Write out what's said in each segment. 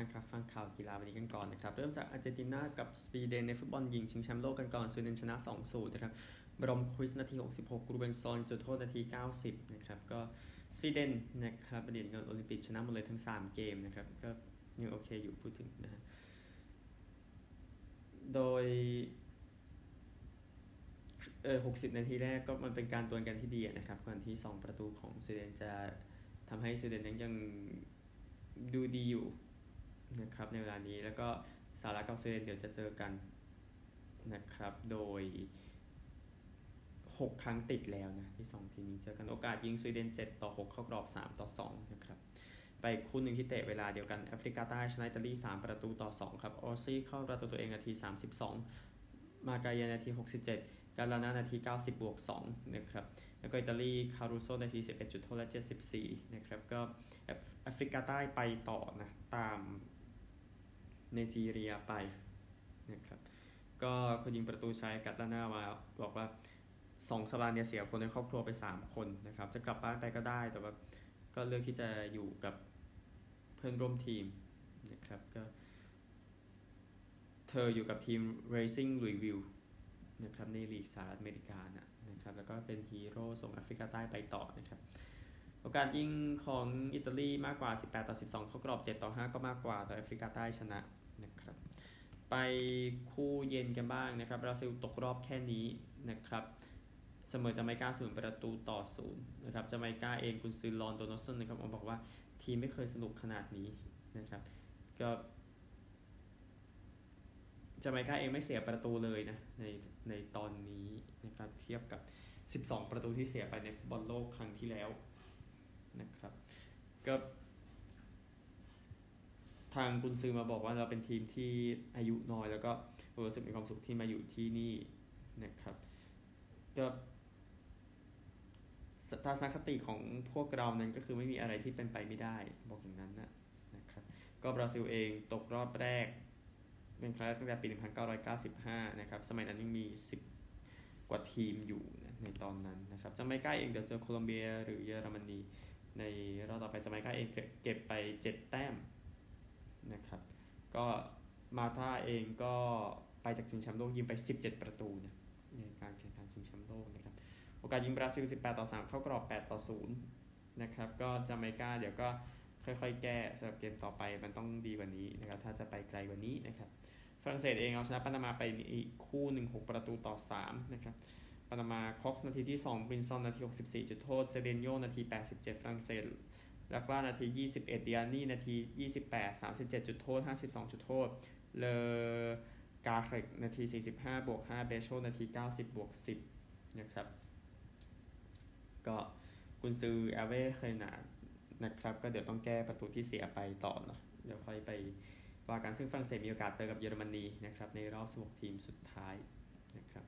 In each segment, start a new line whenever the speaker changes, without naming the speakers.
านครับฟังข่าวกีฬาวันนี้กันก่อนนะครับ เริ่มจากอาร์เจนตินากับสวีเดนในฟุตบอลหญิงชิงแชมป์โลกกันก่อนสวีเดนชนะ 2-0 นะครับบรอมคริสนาที 66กรูเบนซอนจุดโทษนาที 90 นะครับ ก็สวีเดนนะครับประเด็นเงินโอลิมปิกชนะหมดเลยทั้ง 3 เกมนะครับ ก็ยังโอเคอยู่พูดถึงนะฮะโดยเออ60 นาทีแรกก็มันเป็นการตวนกันที่ดีนะครับ ก่อนที่ 2 ประตูของสวีเดนจะทำให้สวีเดนยังดูดีอยู่ นะครับในเวลานี้แล้วก็สหรัฐกับสวีเดนเดี๋ยวจะเจอกันนะครับโดย 6 ครั้งติดแล้วนะที่ 2 ทีมนี้เจอกันโอกาสยิงสวีเดน 7 ต่อ 6 เข้ากรอบ 3 ต่อ 2 นะครับ ไปคู่หนึ่งที่เตะเวลาเดียวกันแอฟริกาใต้ชนะอิตาลี 3 ประตูต่อ 2 ครับออซี่เข้าประตูตัวเองนาที 32 มาการยานาที 67 กาลานานาที 90 บวก 2 นะครับ แล้วก็อิตาลีคารูโซนาที 11จุดโทษและ74 นะครับ ก็แอฟริกาใต้ไปต่อนะตาม เนจีเรียไปนะครับก็คนยิงประตูใช้กัตลานามาบอกว่าสองสลาเนี่ยเสียคนในครอบครัวไป 3 คนนะครับ จะกลับบ้านไปก็ได้แต่ว่าก็เลือกที่จะอยู่กับเพื่อนร่วมทีมนะครับก็เธออยู่กับทีม Racing Louisville นะครับในลีกสหรัฐอเมริกานะนะครับแล้วก็เป็นฮีโร่ส่งแอฟริกาใต้ไปต่อนะครับโอกาสยิงของอิตาลีมากกว่า 18 ต่อ 12 เข้ากรอบ 7 ต่อ 5 ก็มากกว่าแต่แอฟริกาใต้ชนะ ไปคู่เย็นกันบ้างนะครับบราซิลตกรอบแค่นี้นะครับเสมอจาไมกาศูนย์ประตูต่อศูนย์นะครับจาไมกาเองกุนซือลอร์นโดนัลด์สันนะครับบอกว่าทีมไม่เคยสนุกขนาดนี้นะครับก็จาไมกาเองไม่เสียประตูเลยนะในในตอนนี้นะครับเทียบกับ 12 ประตูที่เสียไปในฟุตบอลโลกครั้งที่แล้วนะครับก็ ทางกุนซือมาบอกว่าเราเป็นทีมที่อายุน้อย แล้วก็รู้สึกมีความสุขที่มาอยู่ที่นี่นะครับก็ทัศนคติของพวกเรานั้นก็คือไม่มีอะไรที่เป็นไปไม่ได้ บอกอย่างนั้นนะนะครับ ก็บราซิลเองตกรอบแรก เป็นครั้งแรกตั้งแต่ปี 1995 นะครับ สมัยนั้นยังมี 10 กว่าทีมอยู่ในตอนนั้นนะครับจะไม่ใกล้เองเดี๋ยวเจอโคลอมเบียหรือเยอรมนี ในรอบต่อไปจะไม่ใกล้เองเก็บไป 7 แต้ม นะครับก็มาธาเองก็ไปจากชิงแชมป์โลกยิงไป 17 ประตูนะในการแข่งขันชิงแชมป์โลกนะครับโอกาสยิงบราซิล 18 ต่อ 3 เข้ากรอบ 8 ต่อ 0 นะครับ ก็จาเมกาเดี๋ยวก็ค่อยๆ แก้สำหรับเกมต่อไปมันต้องดีกว่านี้นะครับ ถ้าจะไปไกลกว่านี้นะครับ ฝรั่งเศสเองเอาชนะปานามาไปอีกคู่หนึ่ง6ประตูต่อ 3 นะครับ ปานามาคอกส์นาทีที่ 2 บินซอนนาที 64 จุดโทษ เซเดนโยนาที 87 ฝรั่งเศส ลักล่านาที 21เดียนี่นาที 28 37 จุดโทษ 52 จุดโทษ เลอกาเครกนาที 45 บวก 5 เบโชนาที 90 บวก 10 นะครับ ก็กุนซือแอเวเคยหนานะครับ ก็เดี๋ยวต้องแก้ประตูที่เสียไปต่อเนาะเดี๋ยวค่อยไปว่ากันซึ่งฝรั่งเศสมีโอกาสเจอกับเยอรมนีนะครับ ในรอบ 16 ทีมสุดท้ายนะครับ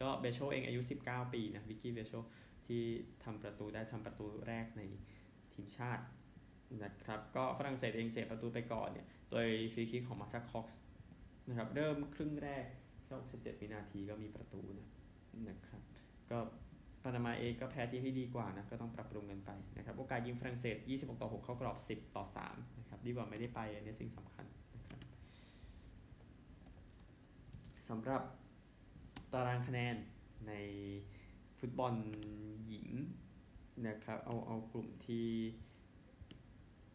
ก็เบโชเองอายุ 19 ปีนะ วิกกี้เบโชที่ทำประตูได้ทำประตูแรกใน ทีมชาตินะครับก็ฝรั่งเศสเองเสียประตูไปก่อนเนี่ยโดยฟรีคิกของมาชาคอกส์นะครับเริ่มครึ่งแรกแค่67วินาทีก็มีประตูนะนะครับก็ปานามาเองก็แพ้ทีมที่ดีกว่านะก็ต้องปรับปรุงกันไปนะครับโอกาสยิงฝรั่งเศส 26 ต่อ 6 เข้ากรอบ 10 ต่อ 3 นะครับดีกว่าไม่ได้ไปอันนี้สิ่งสำคัญนะครับสำหรับตารางคะแนนในฟุตบอลหญิง นะครับ เอาเอากลุ่มที่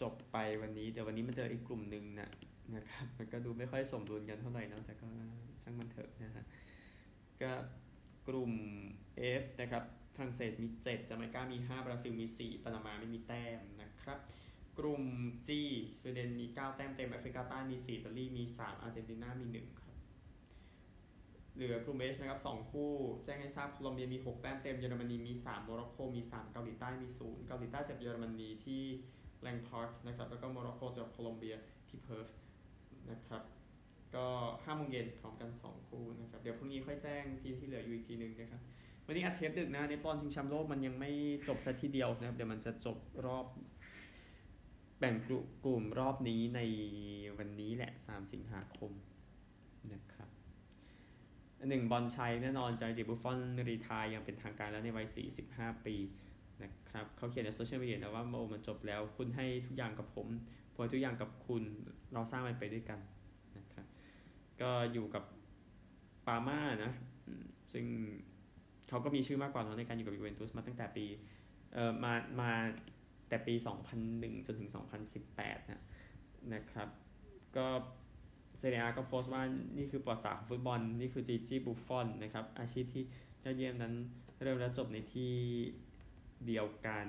จบไปวันนี้ เดี๋ยววันนี้มาเจออีกกลุ่มหนึ่งนะนะครับ มันก็ดูไม่ค่อยสมดุลกันเท่าไหร่นะแต่ก็ช่างมันเถอะนะฮะก็กลุ่ม F นะครับฝรั่งเศสมี 7จาเมกามี 5 บราซิลมี 4ปานามาไม่มีแต้มนะครับ กลุ่ม G สวีเดนมี 9 แต้มเต็มแอฟริกาใต้มี4อิตาลีมี 3 อาร์เจนตินามี 1 เหลือกลุ่ม H นะครับ2คู่ แจ้งให้ทราบโคลอมเบียมี 6 แต้มเต็ม เยอรมนีมี 3 โมร็อกโกมี 3 เกาหลีใต้มี 0 เกาหลีใต้เจอเยอรมนีที่แลงพาร์คนะครับแล้วก็โมร็อกโกเจอโคลอมเบียที่เพิร์ธนะครับก็ห้าโมงเย็นพร้อมกัน 2 คู่นะครับ เดี๋ยวพรุ่งนี้ค่อยแจ้งทีที่เหลืออยู่อีกทีนึงนะครับวันนี้อัดเทปดึกนะในบอลชิงแชมป์โลกมันยังไม่จบซะทีเดียวนะครับเดี๋ยวมันจะจบรอบ แบ่งกลุ่มรอบนี้ในวันนี้แหละ 3 สิงหาคมนะครับ หนึ่งบอลชัยแน่นอนจอยจิบุฟฟอนรีทายยังเป็นทางการแล้วในวัย 45 ปีนะครับเขาเขียนในโซเชียลมีเดียนะว่าโมมันจบแล้วคุณให้ทุกอย่างกับผมผมทุกอย่างกับคุณเราสร้างมันไปด้วยกันนะครับก็อยู่กับปาม่านะซึ่งเขาก็มีชื่อมากกว่าเนาในการอยู่กับยูเวนตุสมาตั้งแต่ปีเอ่อมามาแต่ปี 2001 จนถึง 2018 นะนะครับ ก็ เซเรียก็โพสต์ว่านี่คือประวัติศาสตร์ของฟุตบอล นี่คือจีจีบุฟฟอนนะครับ อาชีพที่ยอดเยี่ยมนั้นเริ่มและจบในที่เดียวกัน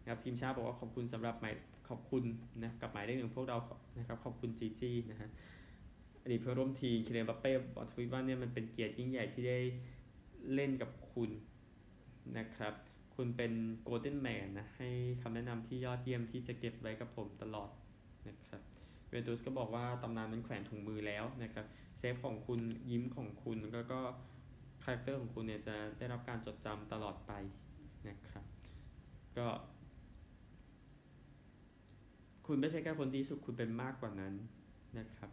นะครับทีมชาติบอกว่าขอบคุณสำหรับหมายขอบคุณนะกับหมายเลขหนึ่งพวกเรานะครับขอบคุณจีจีนะฮะอดีตเพื่อนร่วมทีมคิเลนบัปเป้บอกทวิตว่าเนี่ยมันเป็นเกียรติยิ่งใหญ่ที่ได้เล่นกับคุณนะครับ คุณเป็น golden man นะให้คำแนะนำที่ยอดเยี่ยมที่จะเก็บไว้กับผมตลอดนะครับ ยูเวนตุสก็บอกว่าตำนานนั้นแขวนถุงมือแล้วนะครับเซฟของคุณยิ้มของคุณแล้วก็ character ของคุณเนี่ยจะได้รับการจดจำตลอดไปนะครับ ก็ คุณไม่ใช่แค่คนดีสุดคุณเป็นมากกว่านั้นนะครับ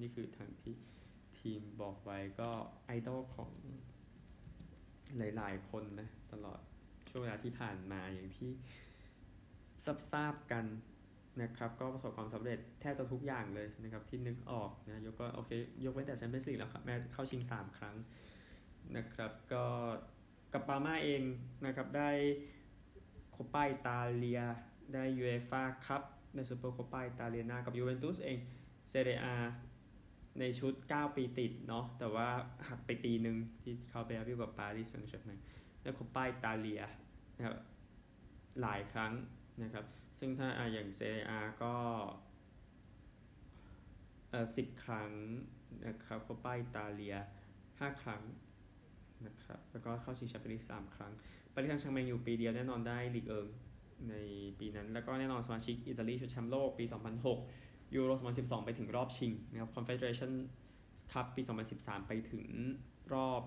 นี่คือทางที่ทีมบอกไว้ก็ไอดอลของหลายๆ คนนะ ตลอดช่วงเวลาที่ผ่านมาอย่างที่ทราบกัน นะครับก็ประสบความสำเร็จแทบจะทุกอย่างเลยนะครับที่นึกออกนะยกก็โอเคยกเว้นแต่แชมเปี้ยนส์ลีกแล้วครับแม้เข้าชิง 3 ครั้งนะครับก็กับปาร์ม่าเองนะครับได้โคปาอิตาเลีย ได้ยูเอฟ่าคัพในซูเปอร์โคปาอิตาเลียนากับยูเวนตุสเองเซเรียในชุด 9 ปีติดเนาะแต่ว่าหักไปปีหนึ่งที่เขาไปรับอยู่กับปารีสแซงต์แชร์แมงแล้วโคปาอิตาเลียนะครับหลายครั้งนะครับ ซึ่งถ้าอย่างเซเรียก็เอ่อสิบครั้งนะครับโคปาอิตาเลีย5ครั้งนะครับ แล้วก็เข้าชิงแชมเปี้ยนลีกสามครั้งปารีสแซงต์แชร์แมงอยู่ปีเดียวแน่นอนได้ลีกเอิงในปีนั้น แล้วก็แน่นอนสมาชิกอิตาลีชุดแชมป์โลกปี 2006 ยูโร 2012 ไปถึงรอบชิงนะครับ Confederation Cup ปี 2013 ไปถึงรอบ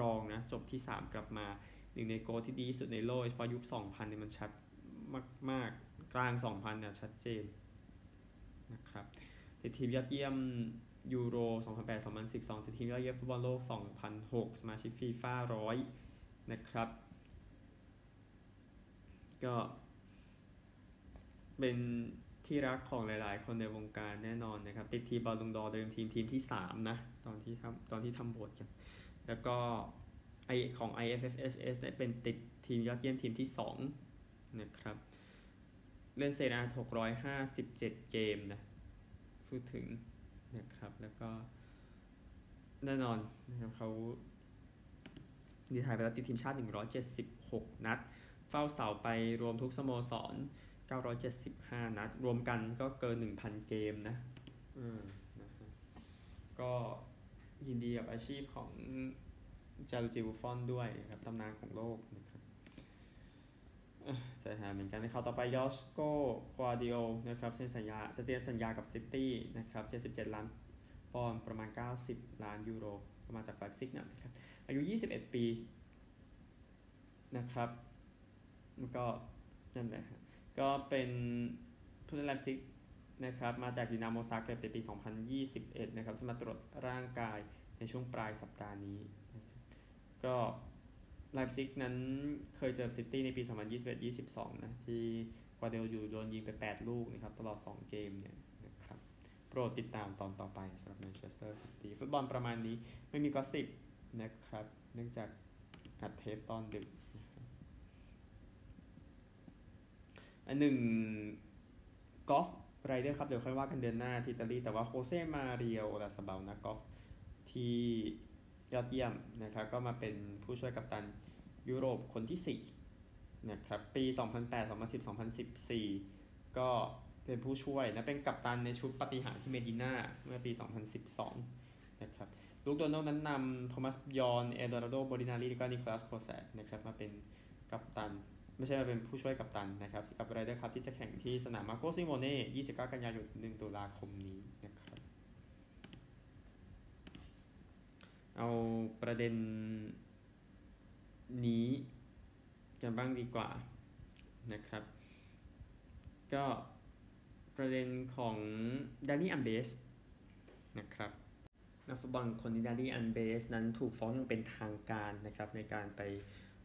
รองนะ จบที่ 3 กลับมาหนึ่งในโกลที่ดีสุดในโลกเฉพาะยุค 2000 เนี่ยมันชัด มาก ๆ กลาง 2000เนี่ยชัดเจนนะครับติดทีมยอดเยี่ยมยูโร 2008-2012ติดทีมยอดเยี่ยมฟุตบอลโลก 2006 สมาชิกฟีฟ่า100นะครับ ก็เป็นที่รักของหลาย ๆ คนในวงการแน่นอนนะครับ ติดทีมบอลลงดอเดิมทีมทีมที่ 3 นะ ตอนที่ทำตอนที่ทำโหวตกัน แล้วก็ไอของ IFFHS ได้เป็นติดทีมยอดเยี่ยมทีมที่ 2 นะครับเล่นเซนา657เจ็ดเกมนะ พูดถึงนะครับ แล้วก็แน่นอนนะครับเขาดีไทยไปแล้วติดทีมชาติ 176 นัด เฝ้าเสาไปรวมทุกสโมสร 975 นัด รวมกันก็เกิน 1,000 เกมนะอืมนะฮะก็ยินดีกับอาชีพของจารุจิบุฟอนด้วยครับตำนานของโลกนะครับ ใจหายเหมือนกันในข่าวต่อไปยอสโกกวาร์ดิโอลนะครับเซ็นสัญญาจะเซ็นสัญญากับซิตี้นะครับ77 ล้านปอนด์ประมาณ 90 ล้านยูโรประมาณจากไลป์ซิกนะครับอายุ 21 ปีนะครับแล้วก็นั่นแหละก็เป็นผู้เล่นไลป์ซิกนะครับมาจากดินาโมซาเกร็บในปี 2021 นะครับจะมาตรวจร่างกายในช่วงปลายสัปดาห์นี้ ก็ ไลป์ซิกนั้นเคยเจอซิตี้ในปี 2021-22 นะ ที่ควาเดลอยู่โดนยิงไป 8 ลูกนะครับ ตลอด 2 เกมเนี่ยนะครับ โปรดติดตามตอนต่อไปสำหรับแมนเชสเตอร์ซิตี้ฟุตบอลประมาณนี้ไม่มีก็สิบนะครับ เนื่องจากอัดเทปตอนดึกอันหนึ่งกอล์ฟไรเดอร์ครับ เดี๋ยวค่อยว่ากันเดือนหน้าที่อิตาลีแต่ว่าโคเซมาเรียโอลาสเบลนะกอล์ฟที่ยอดเยี่ยมนะครับก็มาเป็นผู้ช่วยกัปตัน ยุโรปคนที่4นะครับปี 2008 2010 2014 ก็เป็นผู้ช่วยนะเป็นกัปตันในชุดปฏิหารที่เมดิน่าเมื่อปี 2012 นะครับลูกโดนัลนั้นนำโทมัสยอนเอโดราโดโบรินารีและก็นิโคลัสโคแซกนะครับมาเป็นกัปตัน ไม่ใช่มาเป็นผู้ช่วยกัปตันนะครับกับไรเดอร์ครับที่จะแข่งที่สนามมาโกซิโมเน่29 กันยายน 1 ตุลาคมนี้นะครับเอาประเด็น นี้กันบ้างดีกว่านะครับ ก็ประเด็นของดานี่อัมเบสนะครับนักฟุตบอลคนนี้ดานี่อัมเบสนั้นถูกฟ้องอย่างเป็นทางการนะครับ ในการไป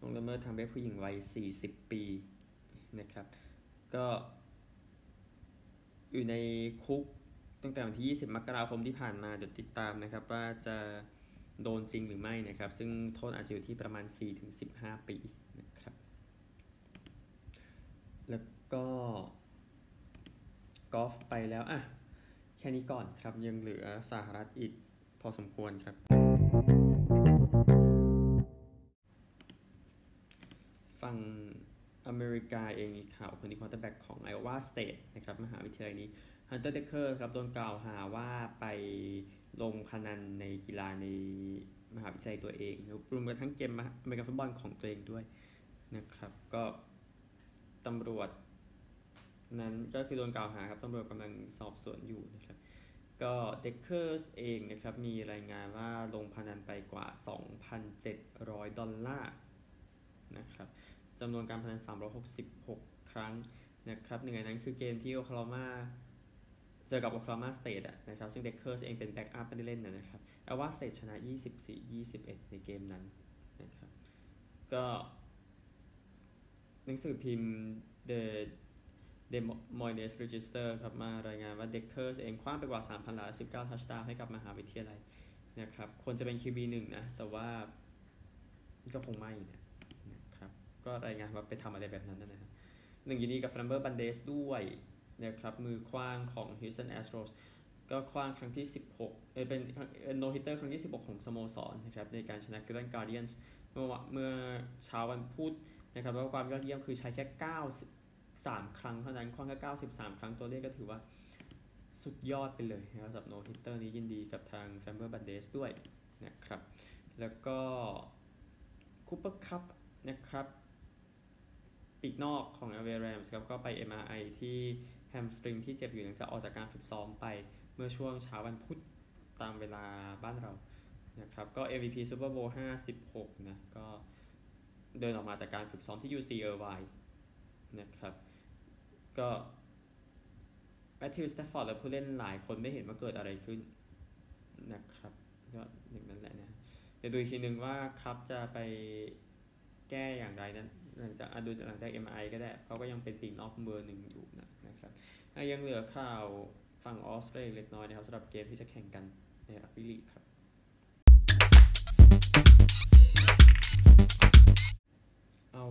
ลงละเมิดทางเพศผู้หญิงวัย 40 ปีนะครับ ก็อยู่ในคุกตั้งแต่วันที่ 20 มกราคมที่ผ่านมาเดี๋ยวติดตามนะครับ ว่าจะ โดนจริงหรือไม่นะครับ ซึ่งโทษอาจจะอยู่ที่ประมาณ 4-15 ปีนะครับ แล้วก็กอล์ฟไปแล้วอะแค่นี้ก่อนครับ ยังเหลือสหรัฐอีกพอสมควรครับ ฝั่งอเมริกาเองมีข่าวคนที่ควอเตอร์แบ็กของ Iowa State นะครับ มหาวิทยาลัยนี้ Hunter Dekkers ครับ โดนกล่าวหาว่าไป ลงพนันในกีฬาในมหาวิทยาลัยตัวเองรวมกระทั่งเกมอเมริกันฟุตบอลของตัวเองด้วยนะครับ ก็ตำรวจ นั้นก็คือโดนกล่าวหาครับตำรวจกำลังสอบสวนอยู่นะครับ ก็ Dekkers เองนะครับ มีรายงานว่าลงพนันไปกว่า 2,700 ดอลลาร์นะครับจำนวนการพนัน 366 ครั้งนะครับหนึ่งในนั้นคือเกมที่โอคลาโฮมา เจอกับโอคลาโฮมาสเตทนะครับ ซึ่ง Dekkers เองเป็น backup ไม่ได้เล่นนะครับ Iowa State ชนะ 24-21 ในเกมนั้นนะครับ ก็หนังสือพิมพ์ The Des Moines Register ครับ มารายงานว่า Dekkers เองขว้างไปกว่า 3,000หลา 19 touchdown ให้กับมหาวิทยาลัยนะครับ ควรจะเป็น QB หนึ่งนะ แต่ว่าก็คงไม่นะนะครับ ก็รายงานว่าไปทำอะไรแบบนั้นนะครับหนึ่งยินดีกับ Framber Valdez ด้วย นะครับมือขว้างของ Houston Astros ก็ขว้างครั้งที่ 16เอเป็น no-hitter ครั้งที่ 16 ของสโมสรนะครับในการชนะ Cleveland Guardians เมื่อเมื่อเช้าวันพุธนะครับแล้วความยอดเยี่ยมคือใช้แค่ 9 3 ครั้งเท่านั้นขว้างแค่93 ครั้งตัวเลขก็ถือว่าสุดยอดไปเลยนะครับสำหรับ no-hitter นี้ยินดีกับทาง Framber Valdez ด้วยนะครับ แล้วก็ Cooper Kupp นะครับ ปีกนอกของ LA Rams ครับก็ไป MRI ที่ hamstring ที่เจ็บอยู่หลังจากออกจากการฝึกซ้อมไปเมื่อช่วงเช้าวันพุธตามเวลาบ้านเรานะครับก็ MVP Super Bowl 56 นะ ก็เดินออกมาจากการฝึกซ้อมที่ UC Irvine นะครับ ก็แมทธิวสแตฟฟอร์ดและผู้เล่นหลายคนไม่เห็นว่าเกิดอะไรขึ้นนะครับ ก็หนึ่งนั่นแหละนะเดี๋ยวดูอีกทีหนึ่งว่าครับจะไปแก้อย่างไรนั้นหลังจากดูหลังจาก MI ก็ได้เขาก็ยังเป็นปีกนอกเบอร์หนึ่งอยู่นะ ยังเหลือข่าวฝั่งออสเตรเลียเล็กน้อยนะครับสำหรับเกมที่จะแข่งกันในรักบี้ลีกครับ เอา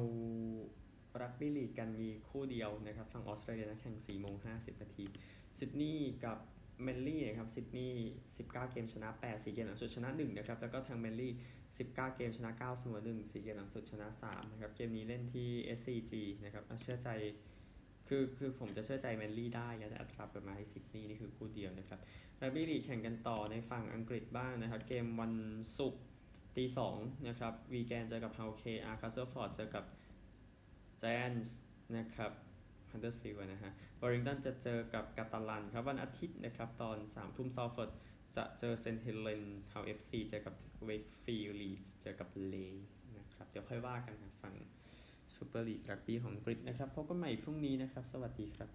รักบี้ลีกกันมีคู่เดียวนะครับฝั่งออสเตรเลียนะแข่ง4โมง50 นาทีซิดนีย์กับแมนลี่นะครับซิดนีย์19 เกมชนะ 8 4 เกมหลังสุดชนะ 1 นะครับ แล้วก็ทางแมนลี่ 19 เกมชนะ 9 เสมอ 1 4 เกมหลังสุดชนะ 3 นะครับ เกมนี้เล่นที่ SCG นะครับเชื่อใจ คือคือผมจะเชื่อใจแมนลี่ได้ยันอัตราเปิดมาให้ซิดนีย์นี่คือคู่เดียวนะครับรักบี้ลีกแข่งกันต่อในฝั่งอังกฤษบ้างนะครับ เกมวันศุกร์ตีสองนะครับ Wigan เจอกับ Hull KR Castleford เจอกับ Giants นะครับ Huddersfield นะฮะ Warrington จะเจอกับ Catalans ครับวันอาทิตย์นะครับตอน3ทุ่ม Salford จะเจอ St Helens Hull FC เจอกับ Wakefield Leeds เจอกับ Leigh นะครับ เดี๋ยวค่อยว่ากันนะฝั่ง ซูเปอร์ลีกรักบี้ของอังกฤษนะครับพบกันใหม่พรุ่งนี้นะครับ สวัสดีครับ